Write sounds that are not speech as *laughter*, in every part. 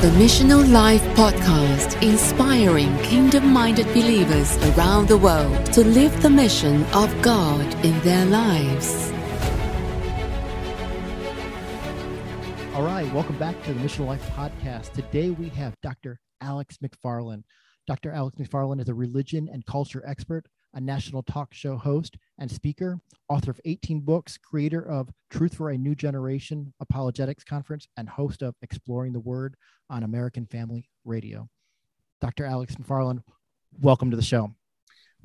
the Missional Life podcast, inspiring kingdom minded believers around the world to live the mission of God in their lives. All right, welcome back to the Missional Life podcast. Today we have Dr. Alex McFarland. Dr. Alex McFarland is a religion and culture expert, a national talk show host and speaker, author of 18 books, creator of Truth for a New Generation Apologetics Conference, and host of Exploring the Word on American Family Radio. Dr. Alex McFarland, welcome to the show.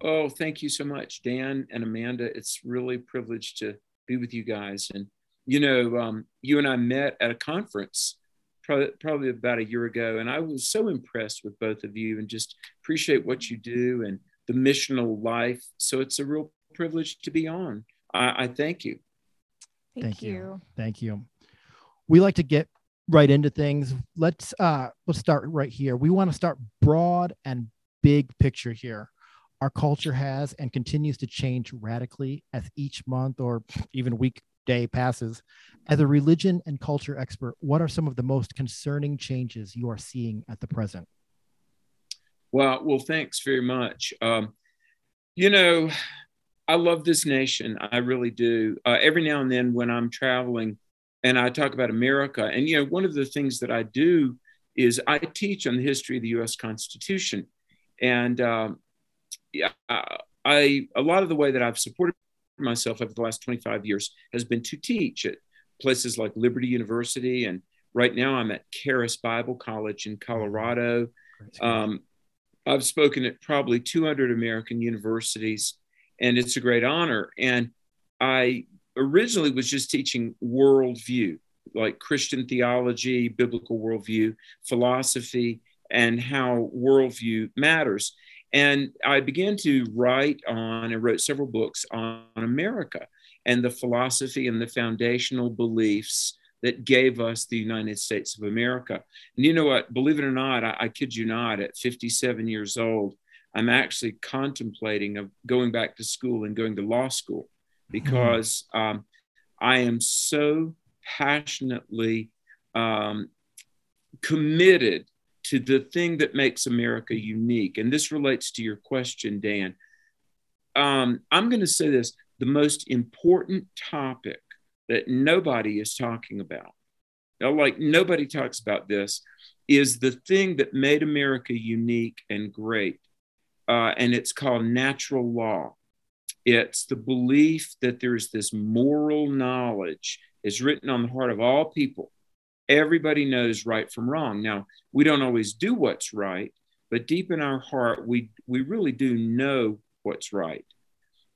Oh, thank you so much, Dan and Amanda. It's really a privilege to be with you guys. And, you know, um, you and I met at a conference probably, probably about a year ago, and I was so impressed with both of you and just appreciate what you do and the missional life. So it's a real privilege to be on. I, I thank you. Thank, Thank you. you. Thank you. We like to get right into things. Let's uh let's start right here. We want to start broad and big picture here. Our culture has and continues to change radically as each month or even week day passes. As a religion and culture expert, what are some of the most concerning changes you are seeing at the present? Well, well, thanks very much. Um, you know, I love this nation. I really do. Uh, every now and then, when I'm traveling and I talk about America, and you know, one of the things that I do is I teach on the history of the U.S. Constitution, and um, yeah, I a lot of the way that I've supported myself over the last 25 years has been to teach at places like Liberty University, and right now I'm at Charis Bible College in Colorado. Um, I've spoken at probably 200 American universities, and it's a great honor. And I originally was just teaching worldview, like Christian theology, biblical worldview, philosophy, and how worldview matters. And I began to write on and wrote several books on America and the philosophy and the foundational beliefs that gave us the United States of America. And you know what? Believe it or not, I, I kid you not, at 57 years old, I'm actually contemplating of going back to school and going to law school because um, I am so passionately um, committed to the thing that makes America unique. And this relates to your question, Dan. Um, I'm going to say this the most important topic that nobody is talking about, now, like nobody talks about this, is the thing that made America unique and great. Uh, and it's called natural law. It's the belief that there's this moral knowledge is written on the heart of all people. Everybody knows right from wrong. Now, we don't always do what's right, but deep in our heart, we, we really do know what's right.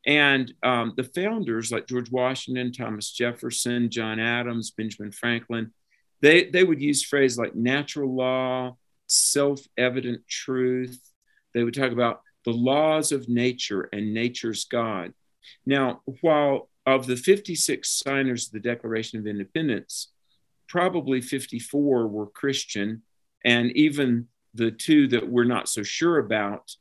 And um, the founders, like George Washington, Thomas Jefferson, John Adams, Benjamin Franklin, they, they would use phrases like natural law, self evident truth. They would talk about the laws of nature and nature's God. Now, while of the 56 signers of the Declaration of Independence, probably 54 were Christian, and even the two that we're not so sure about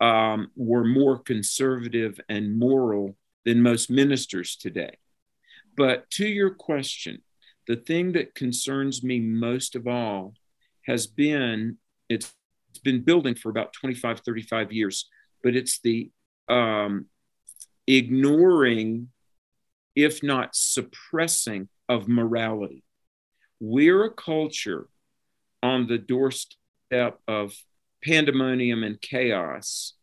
um, were more conservative and moral than most ministers today. But to your question, the thing that concerns me most of all has been it's, been building for about 25, 35 years, but it's the um, ignoring, if not suppressing, of morality. We're a culture on the doorstep of pandemonium and chaos,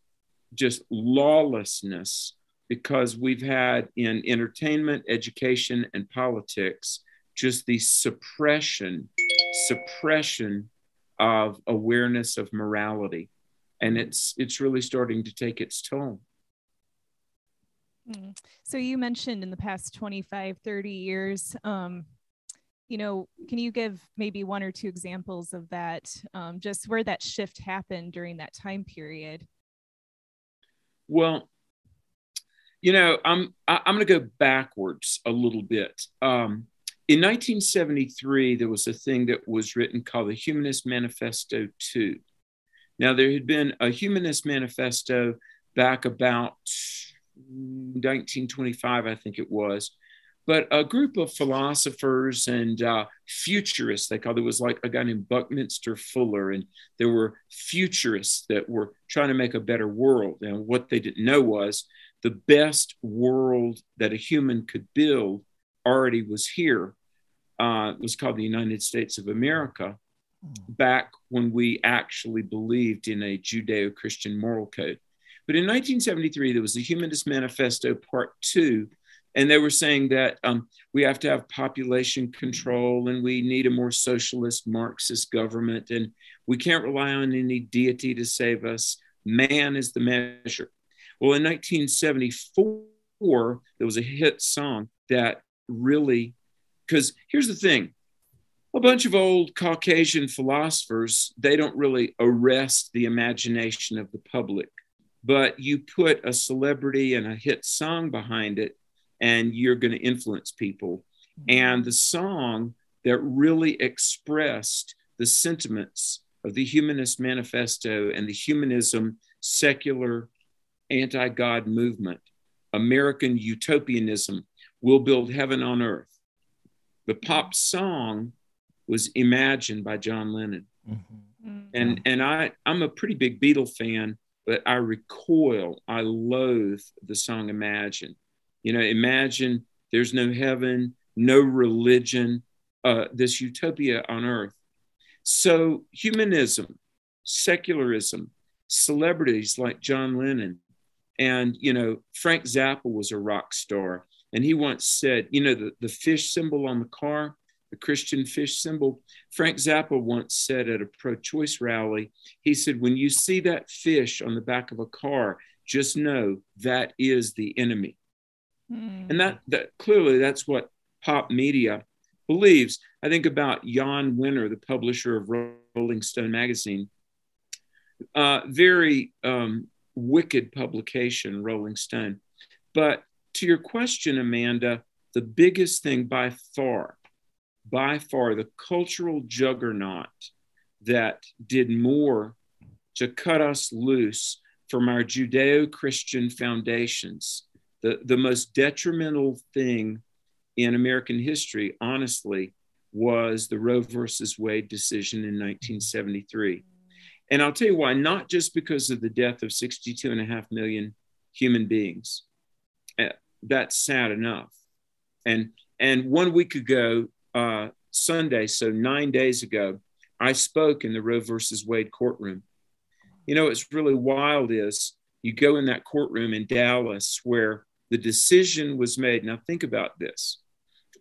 just lawlessness, because we've had in entertainment, education, and politics just the suppression, suppression of awareness of morality. And it's it's really starting to take its toll. Hmm. So you mentioned in the past 25, 30 years, um, you know, can you give maybe one or two examples of that, um, just where that shift happened during that time period? Well, you know, I'm I'm going to go backwards a little bit. Um, in 1973, there was a thing that was written called the Humanist Manifesto 2. Now, there had been a Humanist Manifesto back about 1925, I think it was, but a group of philosophers and uh, futurists, they called it was like a guy named Buckminster Fuller, and there were futurists that were trying to make a better world. And what they didn't know was the best world that a human could build already was here. Uh, it was called the United States of America back when we actually believed in a Judeo Christian moral code. But in 1973, there was the Humanist Manifesto Part Two, and they were saying that um, we have to have population control and we need a more socialist Marxist government and we can't rely on any deity to save us. Man is the measure. Well, in 1974, there was a hit song that really, because here's the thing a bunch of old Caucasian philosophers, they don't really arrest the imagination of the public. But you put a celebrity and a hit song behind it, and you're going to influence people. And the song that really expressed the sentiments of the Humanist Manifesto and the humanism, secular, anti God movement, American utopianism, will build heaven on earth. The pop song was imagined by John Lennon. Mm-hmm. And, and I, I'm a pretty big Beatle fan, but I recoil, I loathe the song Imagine. You know, imagine there's no heaven, no religion, uh, this utopia on earth. So, humanism, secularism, celebrities like John Lennon, and, you know, Frank Zappa was a rock star. And he once said, you know, the, the fish symbol on the car, the Christian fish symbol. Frank Zappa once said at a pro choice rally, he said, when you see that fish on the back of a car, just know that is the enemy. Mm. And that, that clearly that's what pop media believes. I think about Jan Wenner, the publisher of Rolling Stone magazine. Uh, very um, wicked publication, Rolling Stone. But to your question, Amanda, the biggest thing by far, by far, the cultural juggernaut that did more to cut us loose from our Judeo Christian foundations the, the most detrimental thing in American history, honestly, was the Roe versus Wade decision in 1973. And I'll tell you why, not just because of the death of 62 and a half million human beings. Uh, that's sad enough. And, and one week ago, uh, Sunday, so nine days ago, I spoke in the Roe versus Wade courtroom. You know, what's really wild is you go in that courtroom in Dallas where the decision was made. Now, think about this.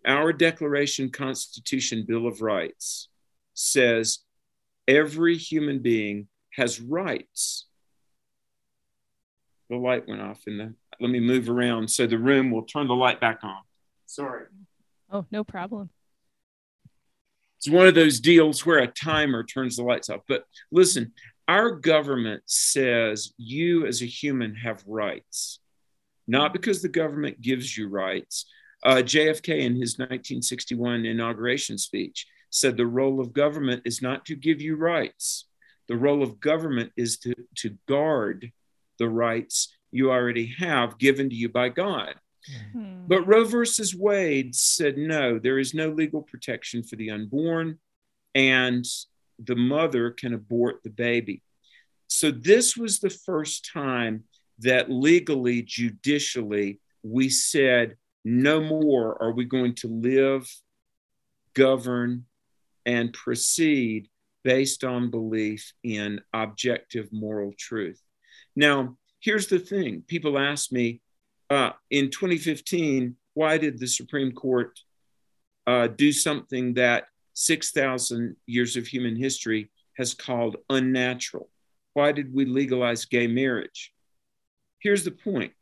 Our Declaration, Constitution, Bill of Rights says every human being has rights. The light went off in the, let me move around so the room will turn the light back on. Sorry. Oh, no problem. It's one of those deals where a timer turns the lights off. But listen, our government says you as a human have rights not because the government gives you rights. Uh, JFK, in his 1961 inauguration speech, said the role of government is not to give you rights. The role of government is to, to guard the rights you already have given to you by God. Hmm. But Roe versus Wade said no, there is no legal protection for the unborn, and the mother can abort the baby. So, this was the first time that legally, judicially, we said, no more are we going to live, govern, and proceed based on belief in objective moral truth. Now, here's the thing people ask me uh, in 2015, why did the Supreme Court uh, do something that 6,000 years of human history has called unnatural? Why did we legalize gay marriage? Here's the point.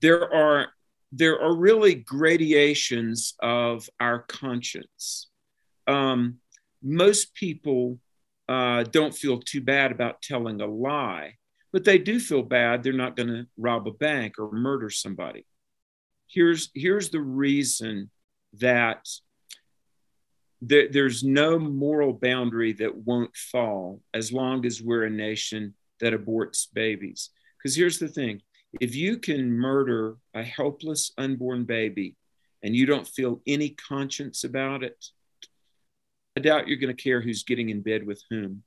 There are there are really gradations of our conscience. Um, most people uh, don't feel too bad about telling a lie but they do feel bad they're not going to rob a bank or murder somebody. Here's here's the reason that there, there's no moral boundary that won't fall as long as we're a nation that aborts babies because here's the thing. If you can murder a helpless unborn baby and you don't feel any conscience about it, I doubt you're going to care who's getting in bed with whom.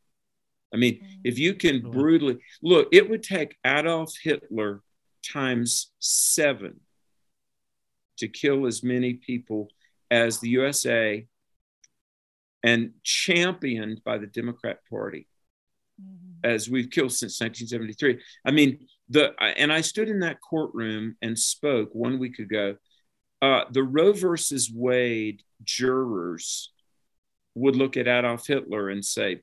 I mean, mm-hmm. if you can brutally look, it would take Adolf Hitler times seven to kill as many people as the USA and championed by the Democrat Party mm-hmm. as we've killed since 1973. I mean, the and I stood in that courtroom and spoke one week ago. Uh, the Roe versus Wade jurors would look at Adolf Hitler and say,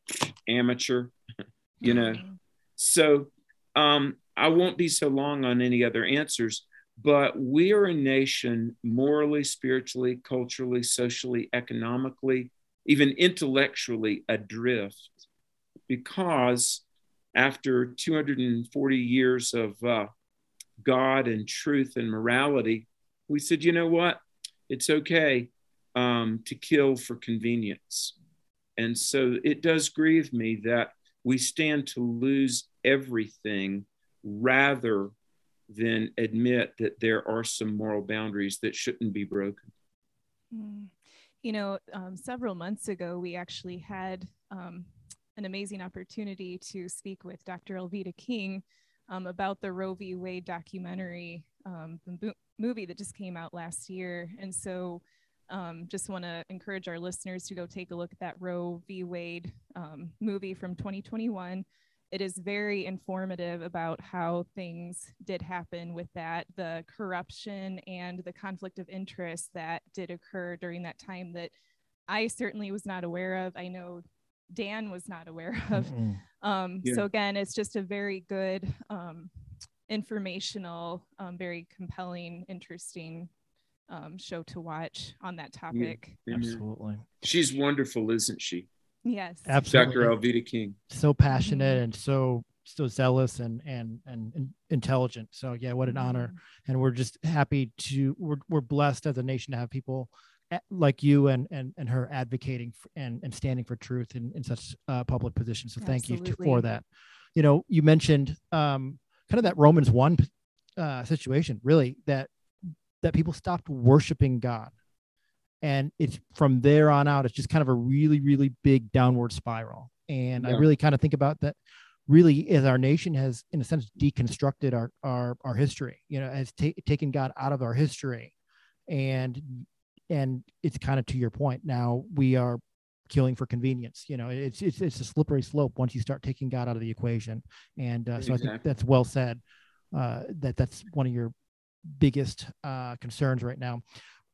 amateur, *laughs* you know. Mm-hmm. So um, I won't be so long on any other answers, but we are a nation morally, spiritually, culturally, socially, economically, even intellectually adrift because after 240 years of uh, God and truth and morality, we said, you know what? It's okay um, to kill for convenience. And so it does grieve me that we stand to lose everything rather than admit that there are some moral boundaries that shouldn't be broken. Mm. You know, um, several months ago, we actually had um, an amazing opportunity to speak with Dr. Alveda King um, about the Roe v. Wade documentary, um, the movie that just came out last year. And so, um, just want to encourage our listeners to go take a look at that Roe v. Wade um, movie from 2021. It is very informative about how things did happen with that, the corruption and the conflict of interest that did occur during that time that I certainly was not aware of. I know Dan was not aware of. Um, yeah. So again, it's just a very good, um, informational, um, very compelling, interesting um, show to watch on that topic. Yeah. Absolutely. She's wonderful, isn't she? Yes. Absolutely. Dr. Alveda King. So passionate and so so zealous and, and and intelligent. So yeah, what an honor. Mm-hmm. And we're just happy to we're we're blessed as a nation to have people like you and and and her advocating for, and and standing for truth in in such uh, public positions. So thank Absolutely. you to, for that. You know, you mentioned um, kind of that Romans one uh, situation, really that that people stopped worshiping God, and it's from there on out. It's just kind of a really really big downward spiral. And yeah. I really kind of think about that. Really, as our nation has, in a sense, deconstructed our our our history. You know, has ta- taken God out of our history, and and it's kind of to your point now we are killing for convenience you know it's it's, it's a slippery slope once you start taking god out of the equation and uh, so exactly. i think that's well said uh, that that's one of your biggest uh, concerns right now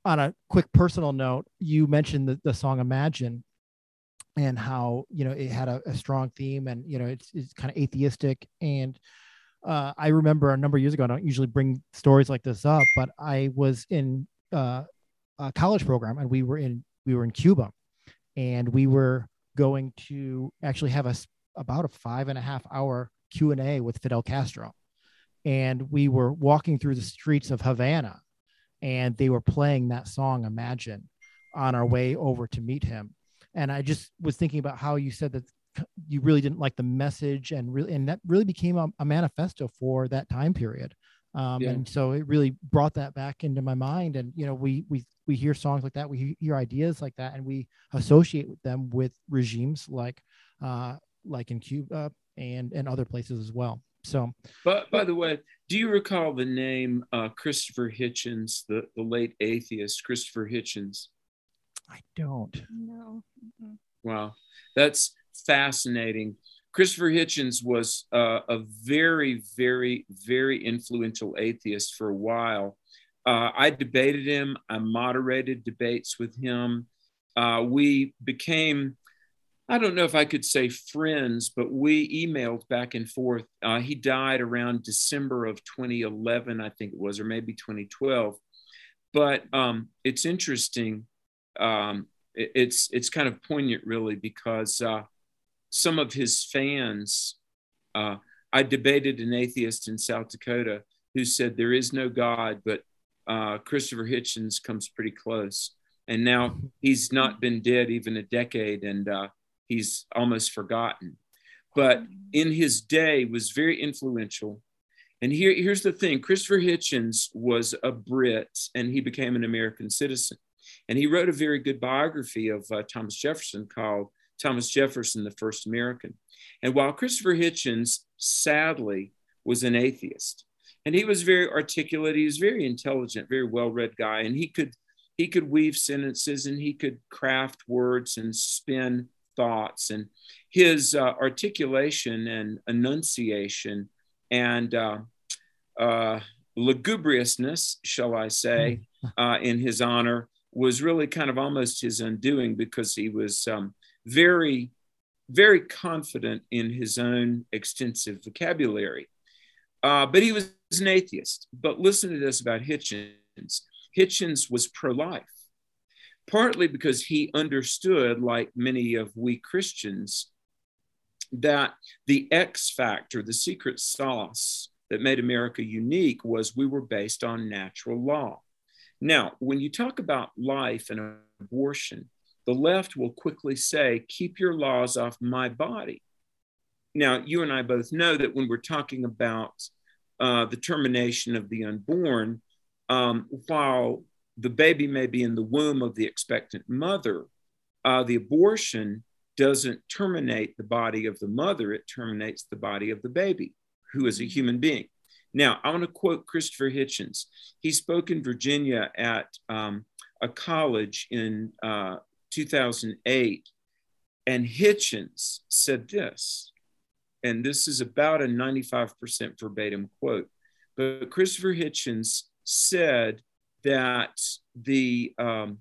on a quick personal note you mentioned the, the song imagine and how you know it had a, a strong theme and you know it's, it's kind of atheistic and uh, i remember a number of years ago i don't usually bring stories like this up but i was in uh, college program, and we were in we were in Cuba, and we were going to actually have a about a five and a half hour Q and A with Fidel Castro, and we were walking through the streets of Havana, and they were playing that song "Imagine" on our way over to meet him, and I just was thinking about how you said that you really didn't like the message and really and that really became a, a manifesto for that time period um, yeah. and so it really brought that back into my mind. And you know we we we hear songs like that we hear ideas like that and we associate them with regimes like uh like in cuba and and other places as well. So but by the way do you recall the name uh christopher hitchens the the late atheist christopher hitchens? I don't. No mm-hmm. wow. That's fascinating Christopher Hitchens was uh, a very, very, very influential atheist for a while. Uh, I debated him, I moderated debates with him. Uh, we became, I don't know if I could say friends, but we emailed back and forth. Uh, he died around December of 2011, I think it was, or maybe 2012. But um, it's interesting. Um, it, it's it's kind of poignant, really, because uh, some of his fans. Uh, I debated an atheist in South Dakota who said there is no God, but uh, Christopher Hitchens comes pretty close. And now he's not been dead even a decade, and uh, he's almost forgotten. But in his day, was very influential, And here, here's the thing Christopher Hitchens was a Brit and he became an American citizen. And he wrote a very good biography of uh, Thomas Jefferson called Thomas Jefferson, the First American. And while Christopher Hitchens sadly was an atheist, and he was very articulate, he was very intelligent, very well-read guy, and he could he could weave sentences and he could craft words and spin thoughts and his uh, articulation and enunciation and uh, uh, lugubriousness, shall I say, hmm. uh, in his honor was really kind of almost his undoing because he was um, very, very confident in his own extensive vocabulary. Uh, but he was an atheist. But listen to this about Hitchens. Hitchens was pro life, partly because he understood, like many of we Christians, that the X factor, the secret sauce that made America unique was we were based on natural law. Now, when you talk about life and abortion, the left will quickly say, keep your laws off my body. Now, you and I both know that when we're talking about uh, the termination of the unborn, um, while the baby may be in the womb of the expectant mother, uh, the abortion doesn't terminate the body of the mother, it terminates the body of the baby, who is a human being. Now, I want to quote Christopher Hitchens. He spoke in Virginia at um, a college in uh, 2008, and Hitchens said this, and this is about a 95% verbatim quote. But Christopher Hitchens said that the um,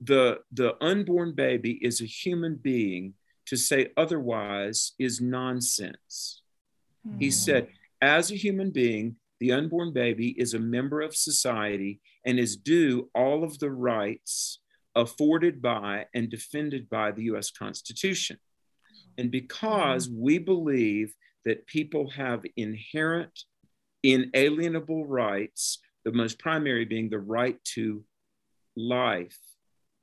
the the unborn baby is a human being. To say otherwise is nonsense. Mm. He hmm. said, as a human being, the unborn baby is a member of society and is due all of the rights afforded by and defended by the US Constitution. And because hmm. we believe that people have inherent, inalienable rights the most primary being the right to life.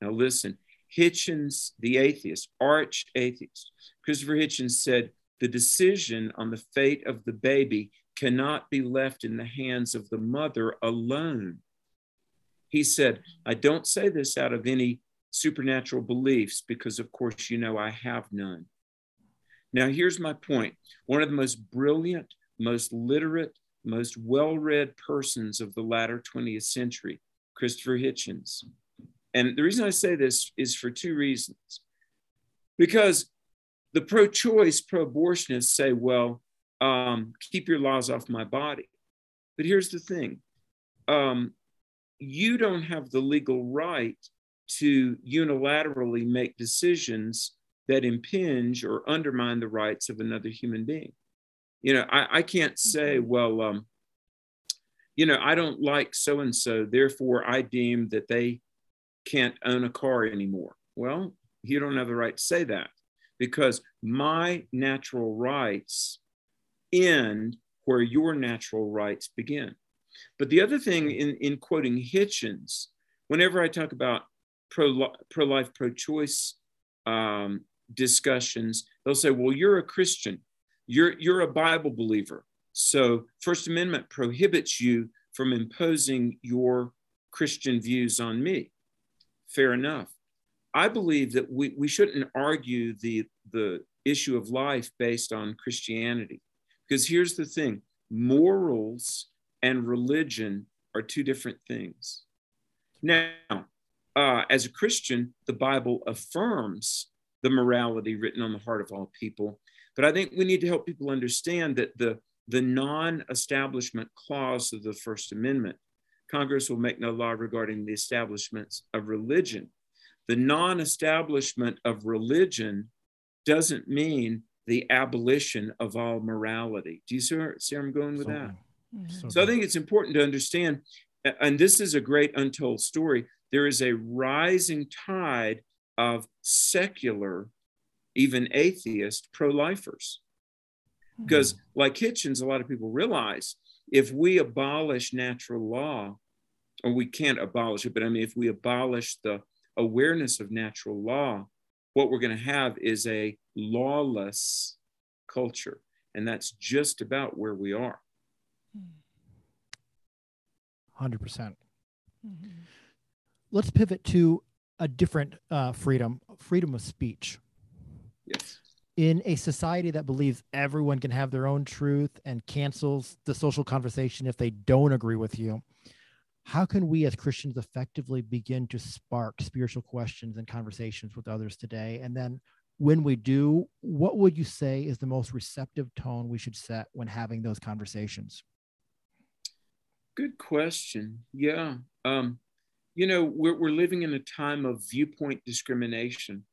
Now, listen, Hitchens, the atheist, arch atheist, Christopher Hitchens said, the decision on the fate of the baby cannot be left in the hands of the mother alone. He said, I don't say this out of any supernatural beliefs because, of course, you know I have none. Now, here's my. One of the most brilliant, most literate, most well read persons of the latter 20th century, Christopher Hitchens. And the reason I say this is for two reasons. Because the pro choice, pro abortionists say, well, um, keep your laws off my body. But here's the thing um, you don't have the legal right to unilaterally make decisions that impinge or undermine the rights of another human being you know i, I can't say mm-hmm. well um, you know i don't like so and so therefore i deem that they can't own a car anymore well you don't have the right to say that because my natural rights end where your natural rights begin but the other thing in, in quoting hitchens whenever i talk about pro, pro-life pro-choice um, discussions they'll say well you're a christian you're, you're a Bible believer. So, First Amendment prohibits you from imposing your Christian views on me. Fair enough. I believe that we, we shouldn't argue the, the issue of life based on Christianity. Because here's the thing morals and religion are two different things. Now, uh, as a Christian, the Bible affirms the morality written on the heart of all people. But I think we need to help people understand that the, the non establishment clause of the First Amendment, Congress will make no law regarding the establishments of religion. The non establishment of religion doesn't mean the abolition of all morality. Do you see where, see where I'm going with so, that? So, so I think it's important to understand, and this is a great untold story. There is a rising tide of secular even atheist pro lifers. Because, mm-hmm. like Hitchens, a lot of people realize if we abolish natural law, or we can't abolish it, but I mean, if we abolish the awareness of natural law, what we're going to have is a lawless culture. And that's just about where we are. 100%. percent mm-hmm. Let's pivot to a different uh, freedom freedom of speech. Yes. In a society that believes everyone can have their own truth and cancels the social conversation if they don't agree with you, how can we as Christians effectively begin to spark spiritual questions and conversations with others today? And then when we do, what would you say is the most receptive tone we should set when having those conversations? Good question. Yeah. Um, you know, we're, we're living in a time of viewpoint discrimination.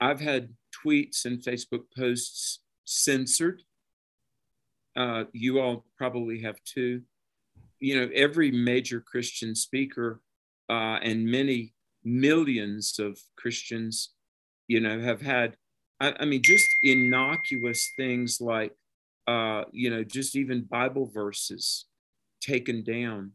I've had tweets and Facebook posts censored. Uh, you all probably have too. You know, every major Christian speaker uh, and many millions of Christians, you know, have had, I, I mean, just innocuous things like, uh, you know, just even Bible verses taken down.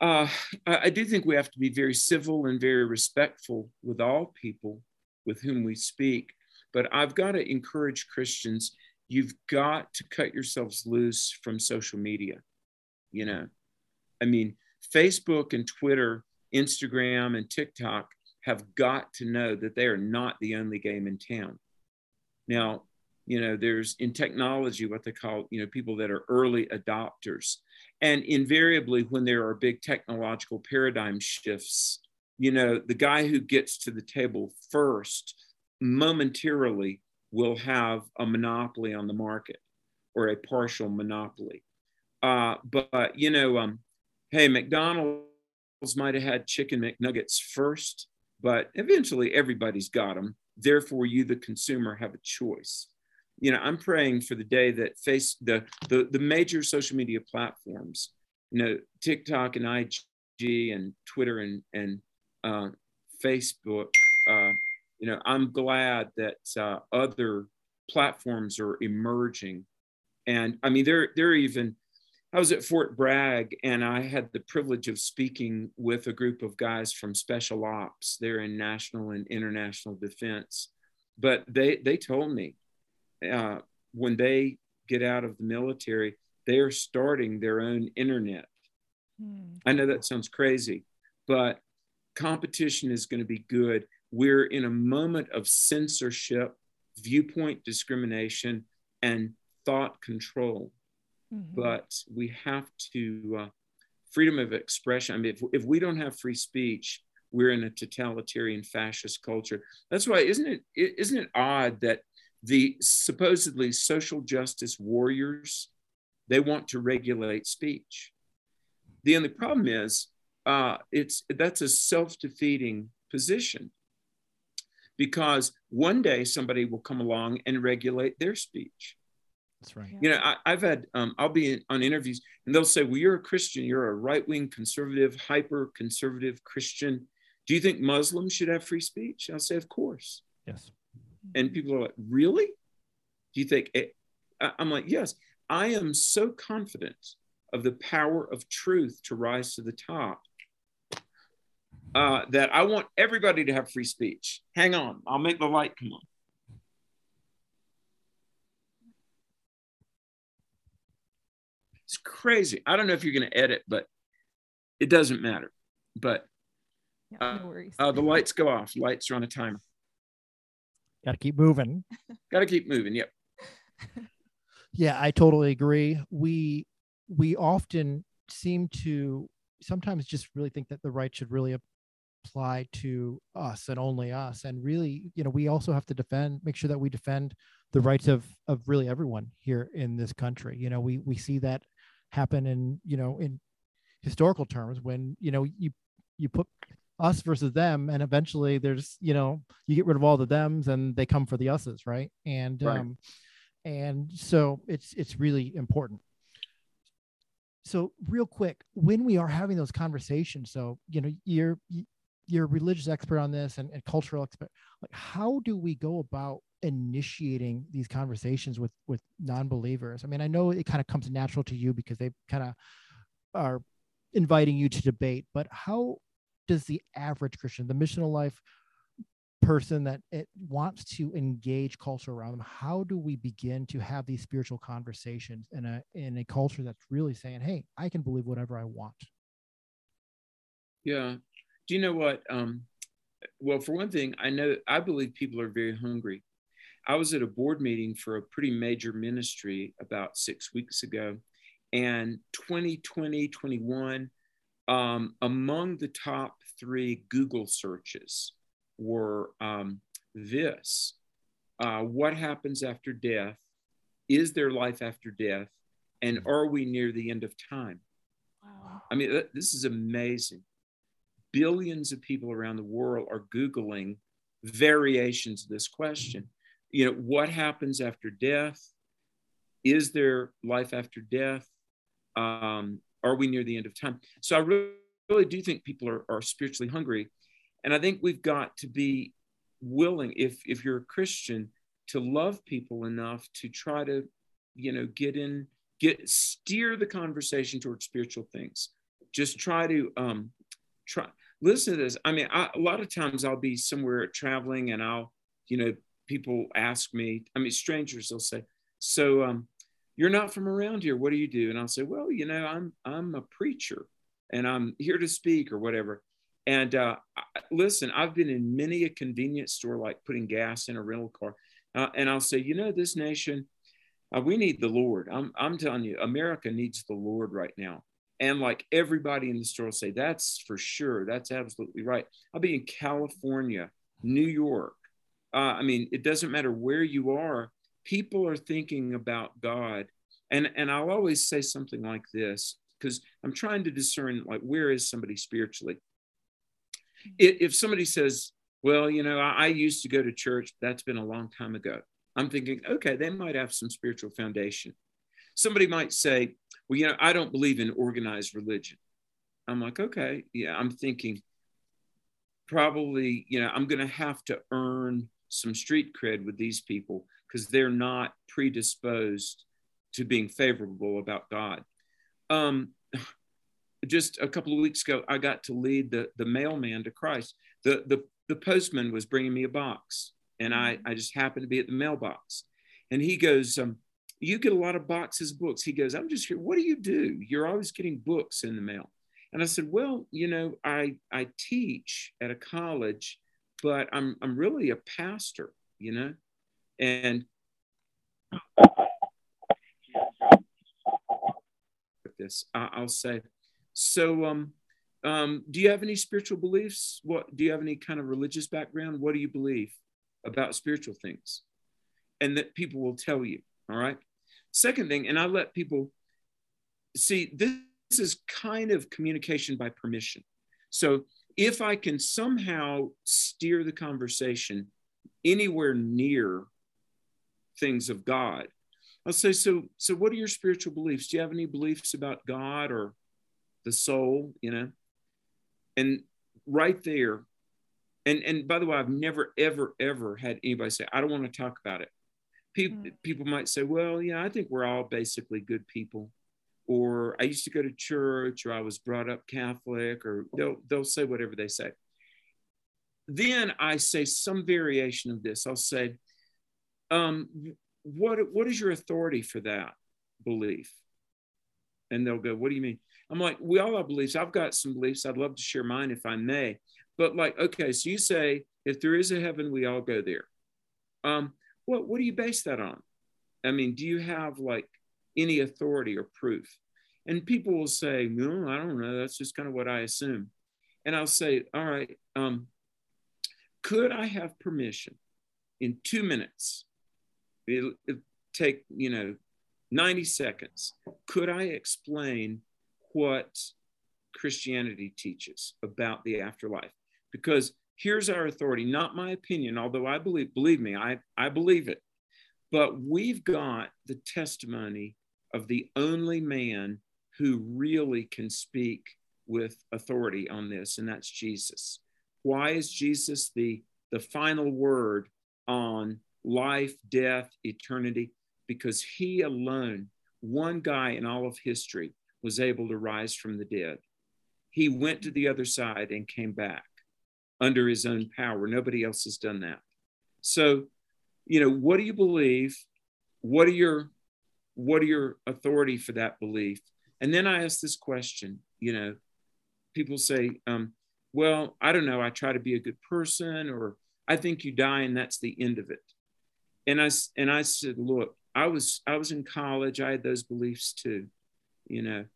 Uh, I, I do think we have to be very civil and very respectful with all people with whom we speak. But I've got to encourage Christians, you've got to cut yourselves loose from social media. You know, I mean, Facebook and Twitter, Instagram and TikTok have got to know that they are not the only game in town. Now, you know, there's in technology what they call, you know, people that are early adopters. And invariably, when there are big technological paradigm shifts, you know, the guy who gets to the table first momentarily will have a monopoly on the market or a partial monopoly. Uh, but, you know, um, hey, McDonald's might have had chicken McNuggets first, but eventually everybody's got them. Therefore, you, the consumer, have a choice you know, I'm praying for the day that face the the, the major social media platforms, you know, TikTok and IG and Twitter and and uh, Facebook. Uh, you know, I'm glad that uh, other platforms are emerging, and I mean, they're they're even. I was at Fort Bragg and I had the privilege of speaking with a group of guys from special ops. They're in national and international defense. But they, they told me uh, when they get out of the military, they are starting their own internet. Hmm. I know that sounds crazy, but competition is going to be good. We're in a moment of censorship, viewpoint discrimination, and thought control. But we have to, uh, freedom of expression. I mean, if, if we don't have free speech, we're in a totalitarian fascist culture. That's why, isn't it, isn't it odd that the supposedly social justice warriors, they want to regulate speech. The only problem is uh, it's that's a self-defeating position because one day somebody will come along and regulate their speech. That's right. You know, I, have had, um, I'll be on interviews and they'll say, well, you're a Christian, you're a right wing conservative, hyper conservative Christian. Do you think Muslims should have free speech? I'll say, of course. Yes. And people are like, really? Do you think it? I'm like, yes, I am so confident of the power of truth to rise to the top uh, that I want everybody to have free speech. Hang on, I'll make the light come on. It's crazy. I don't know if you're going to edit, but it doesn't matter. But yeah, no worries. Uh, the lights go off. Lights are on a timer. Got to keep moving. *laughs* Got to keep moving. Yep. yeah, I totally agree. We we often seem to sometimes just really think that the right should really apply to us and only us and really you know we also have to defend make sure that we defend the rights of of really everyone here in this country you know we we see that happen in you know in historical terms when you know you you put us versus them and eventually there's you know you get rid of all the thems and they come for the us's right and right. um and so it's it's really important so real quick when we are having those conversations so you know you're you're a religious expert on this and, and cultural expert like how do we go about initiating these conversations with with non-believers. I mean i know it kind of comes natural to you because they kind of are inviting you to debate but how does the average Christian, the missional life person that it wants to engage culture around them how do we begin to have these spiritual conversations in a in a culture that's really saying hey i can believe whatever i want yeah. Do you know what um well for one thing i know i believe people are very hungry i was at a board meeting for a pretty major ministry about six weeks ago and 2020 21 um, among the top three google searches were um, this uh, what happens after death? Is there life after death? And are we near the end of time? Wow. I mean, this is amazing. Billions of people around the world are Googling variations of this question. You know, what happens after death? Is there life after death? Um, are we near the end of time? So I really, really do think people are, are spiritually hungry. And I think we've got to be willing, if if you're a Christian, to love people enough to try to, you know, get in, get steer the conversation towards spiritual things. Just try to um try listen to this. I mean, I, a lot of times I'll be somewhere traveling and I'll, you know, people ask me, I mean, strangers, they'll say, so um, you're not from around here. What do you do? And I'll say, well, you know, I'm, I'm a preacher and I'm here to speak or whatever. And uh, listen, I've been in many a convenience store, like putting gas in a rental car, uh, and I'll say, you know, this nation, uh, we need the Lord. I'm, I'm telling you, America needs the Lord right now. And like everybody in the store will say, that's for sure. That's absolutely right. I'll be in California, New York. Uh, I mean, it doesn't matter where you are. People are thinking about God. And, and I'll always say something like this because I'm trying to discern, like, where is somebody spiritually? if somebody says, well, you know, I, I used to go to church, that's been a long time ago. I'm thinking, okay, they might have some spiritual foundation. Somebody might say, well, you know, I don't believe in organized religion. I'm like, okay, yeah, I'm thinking probably, you know, I'm going to have to earn some street cred with these people because they're not predisposed to being favorable about God. Um, *sighs* just a couple of weeks ago, I got to lead the, the mailman to Christ. The, the, the postman was bringing me a box, and I, mm-hmm. I just happened to be at the mailbox. And he goes, um, You get a lot of boxes of books. He goes, I'm just here. What do you do? You're always getting books in the mail. And I said, Well, you know, I, I teach at a college, but I'm, I'm really a pastor, you know? And this, I'll say, so, um, um, do you have any spiritual beliefs? What do you have any kind of religious background? What do you believe about spiritual things? And that people will tell you. All right. Second thing, and I let people see this is kind of communication by permission. So if I can somehow steer the conversation anywhere near things of God, I'll say, so, so what are your spiritual beliefs? Do you have any beliefs about God or the soul, you know. And right there, and and by the way, I've never ever ever had anybody say, I don't want to talk about it. People mm. people might say, well, yeah, I think we're all basically good people. Or I used to go to church, or I was brought up Catholic, or they'll they'll say whatever they say. Then I say some variation of this. I'll say, um, what what is your authority for that belief? And they'll go, What do you mean? I'm like, we all have beliefs. I've got some beliefs. I'd love to share mine if I may. But like, okay, so you say if there is a heaven, we all go there. Um, what what do you base that on? I mean, do you have like any authority or proof? And people will say, no, I don't know. That's just kind of what I assume. And I'll say, all right, um, could I have permission in two minutes? It, it take, you know, 90 seconds. Could I explain what Christianity teaches about the afterlife. Because here's our authority, not my opinion, although I believe, believe me, I, I believe it. But we've got the testimony of the only man who really can speak with authority on this, and that's Jesus. Why is Jesus the, the final word on life, death, eternity? Because he alone, one guy in all of history, was able to rise from the dead. He went to the other side and came back. under his own power. Nobody else has done that. So, you know, what do you believe? What are your what are your authority for that belief? And then I ask this question, you know, people say, um, well, I don't know, I try to be a good person, or I think you die and that's the end of it. And I and I said, look, I was I was in college, I had those beliefs too, you know.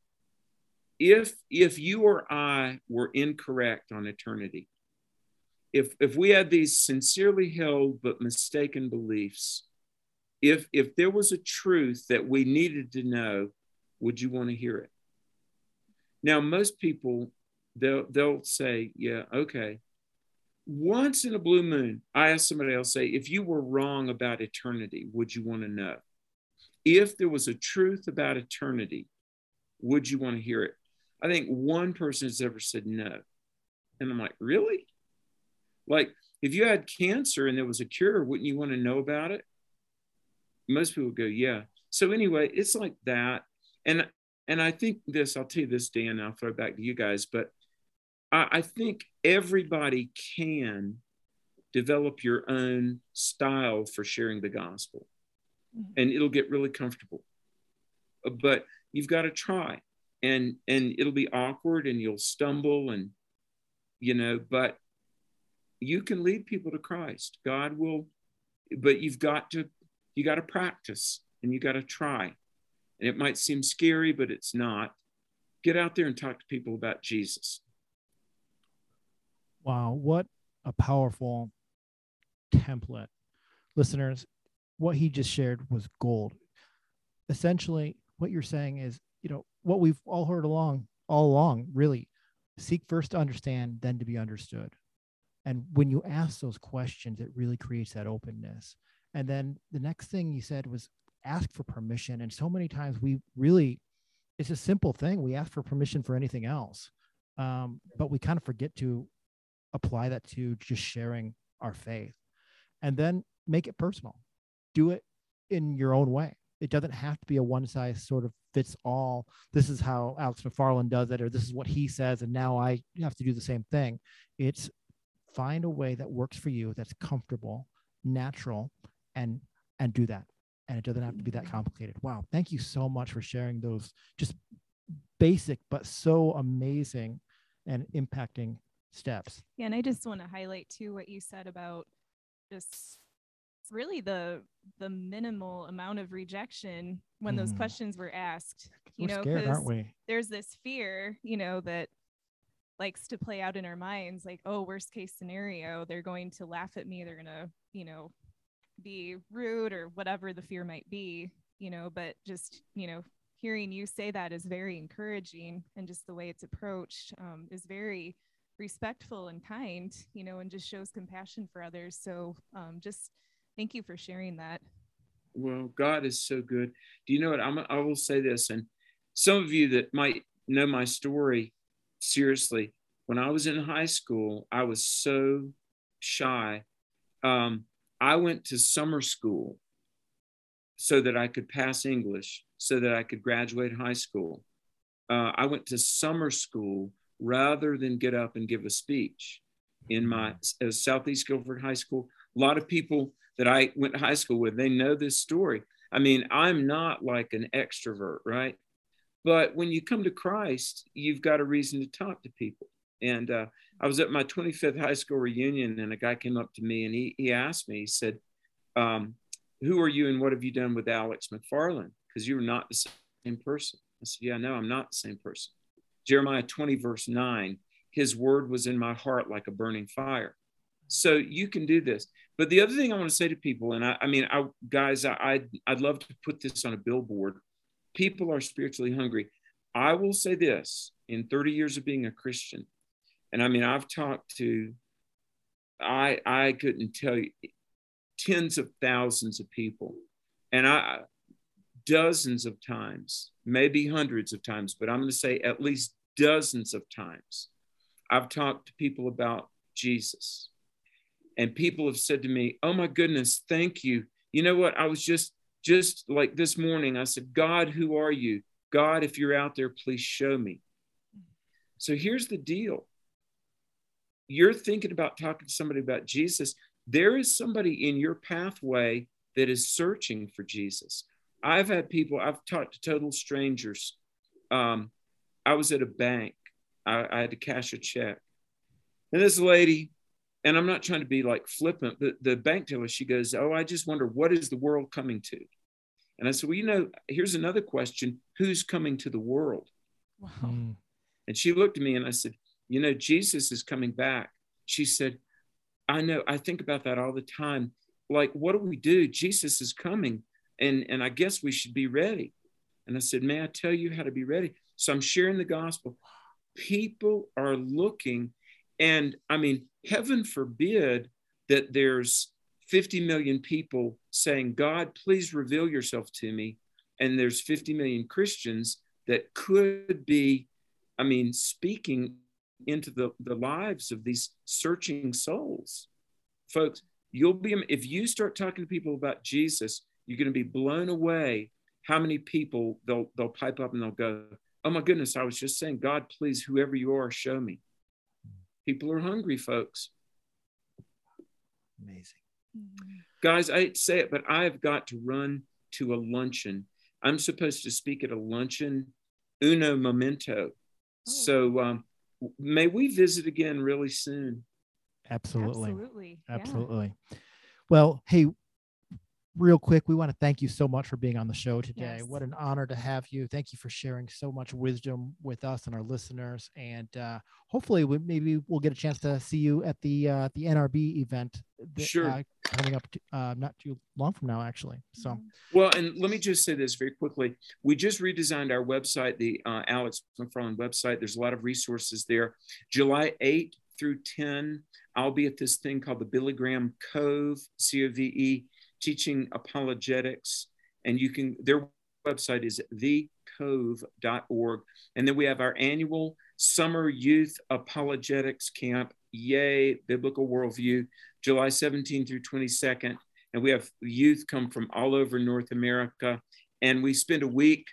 If if you or I were incorrect on eternity, if if we had these sincerely held but mistaken beliefs, if if there was a truth that we needed to know, would you want to hear it? Now, most people they'll they'll say, yeah, okay. Once in a blue moon, I ask somebody else, say, if you were wrong about eternity, would you want to know? If there was a truth about eternity, would you want to hear it? I think one person has ever said no. And I'm like, really? Like, if you had cancer and there was a cure, wouldn't you want to know about it? Most people go, yeah. So anyway, it's like that. And and I think this, I'll tell you this, Dan, I'll throw it back to you guys, but I, I think everybody can develop your own style for sharing the gospel. Mm-hmm. And it'll get really comfortable. But you've got to try. And and it'll be awkward and you'll stumble and you know, but you can lead people to Christ. God will, but you've got to, you got to practice and you got to try. And it might seem scary, but it's not. Get out there and talk to people about Jesus. Wow, what a powerful template. Listeners, what he just shared was gold. Essentially, what you're saying is, you know, what we've all heard along all along, really seek first to understand, then to be understood. And when you ask those questions, it really creates that openness. And then the next thing you said was ask for permission. And so many times we really, it's a simple thing. We ask for permission for anything else. Um, but we kind of forget to apply that to just sharing our faith. And then make it personal. Do it in your own way. It doesn't have to be a one size sort of fits all. This is how Alex McFarland does it, or this is what he says, and now I have to do the same thing. It's find a way that works for you that's comfortable natural and and do that. And it doesn't have to be that complicated. Wow. Thank you so much for sharing those just basic but so amazing and impacting steps. Yeah and i just want to highlight too what you said about just really the the minimal amount of rejection when mm. those questions were asked you we're know scared, aren't we? there's this fear you know that likes to play out in our minds like oh worst case scenario they're going to laugh at me they're going to you know be rude or whatever the fear might be you know but just you know hearing you say that is very encouraging and just the way it's approached um, is very respectful and kind you know and just shows compassion for others so um, just thank you for sharing that well god is so good do you know what I'm, i will say this and some of you that might know my story seriously. When I was in high school, I was so shy. Um, I went to summer school so that I could pass English, so that I could graduate high school. Uh, I went to summer school rather than get up and give a speech in my uh, Southeast Guilford High School. A lot of people that I went to high school with, they know this story. I mean, I'm not like an extrovert, right? But when you come to Christ, you've got a reason to talk to people. And uh, I was at my 25th high school reunion, and a guy came up to me and he, he asked me, he said, um, Who are you and what have you done with Alex McFarland? Because you are not the same person. I said, Yeah, no, I'm not the same person. Jeremiah 20, verse 9, his word was in my heart like a burning fire. So you can do this. But the other thing I want to say to people, and I, I mean, I, guys, I, I'd, I'd love to put this on a billboard people are spiritually hungry. I will say this in 30 years of being a Christian, and I mean, I've talked to, I, I couldn't tell you, tens of thousands of people, and I, dozens of times, maybe hundreds of times, but I'm going to say at least dozens of times, I've talked to people about Jesus. And people have said to me, Oh my goodness, thank you. You know what? I was just just like this morning, I said, God, who are you? God, if you're out there, please show me. So here's the deal you're thinking about talking to somebody about Jesus, there is somebody in your pathway that is searching for Jesus. I've had people, I've talked to total strangers. Um, I was at a bank, I, I had to cash a check. And this lady, and I'm not trying to be like flippant, but the bank teller, she goes, Oh, I just wonder what is the world coming to? And I said, Well, you know, here's another question who's coming to the world? Wow. Mm. And she looked at me and I said, You know, Jesus is coming back. She said, I know, I think about that all the time. Like, what do we do? Jesus is coming. And, and I guess we should be ready. And I said, May I tell you how to be ready? So I'm sharing the gospel. People are looking, and I mean, heaven forbid that there's 50 million people saying, God, please reveal yourself to me. And there's 50 million Christians that could be, I mean, speaking into the, the lives of these searching souls. Folks, you'll be, if you start talking to people about Jesus, you're going to be blown away how many people they'll, they'll pipe up and they'll go, Oh my goodness, I was just saying, God, please, whoever you are, show me. People are hungry, folks. Amazing. Guys, I hate to say it, but I've got to run to a luncheon. I'm supposed to speak at a luncheon, uno momento. Oh. So um, may we visit again really soon. Absolutely. Absolutely. Absolutely. Yeah. Well, hey, real quick, we want to thank you so much for being on the show today. Yes. What an honor to have you. Thank you for sharing so much wisdom with us and our listeners. And uh, hopefully, we, maybe we'll get a chance to see you at the uh, the NRB event. That, sure. Uh, coming up to, uh, not too long from now, actually. So, mm-hmm. well, and let me just say this very quickly. We just redesigned our website, the uh, Alex McFarland website. There's a lot of resources there. July 8 through 10, I'll be at this thing called the Billy Graham Cove, C O V E teaching apologetics. And you can, their website is thecove.org. And then we have our annual summer youth apologetics camp, Yay, Biblical Worldview, July 17 through 22nd. And we have youth come from all over North America. And we spend a week,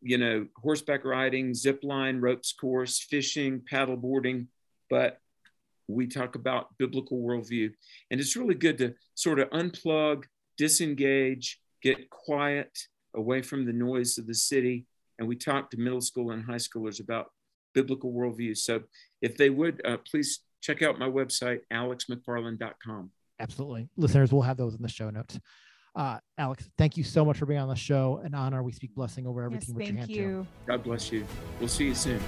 you know, horseback riding, zip line, ropes course, fishing, paddle boarding. But we talk about biblical worldview. And it's really good to sort of unplug disengage, get quiet away from the noise of the city. And we talk to middle school and high schoolers about biblical worldview. So if they would, uh, please check out my website, alexmcfarland.com. Absolutely. Listeners, we'll have those in the show notes. Uh, Alex, thank you so much for being on the show. An honor. We speak blessing over everything yes, with your hand you. God bless you. We'll see you soon.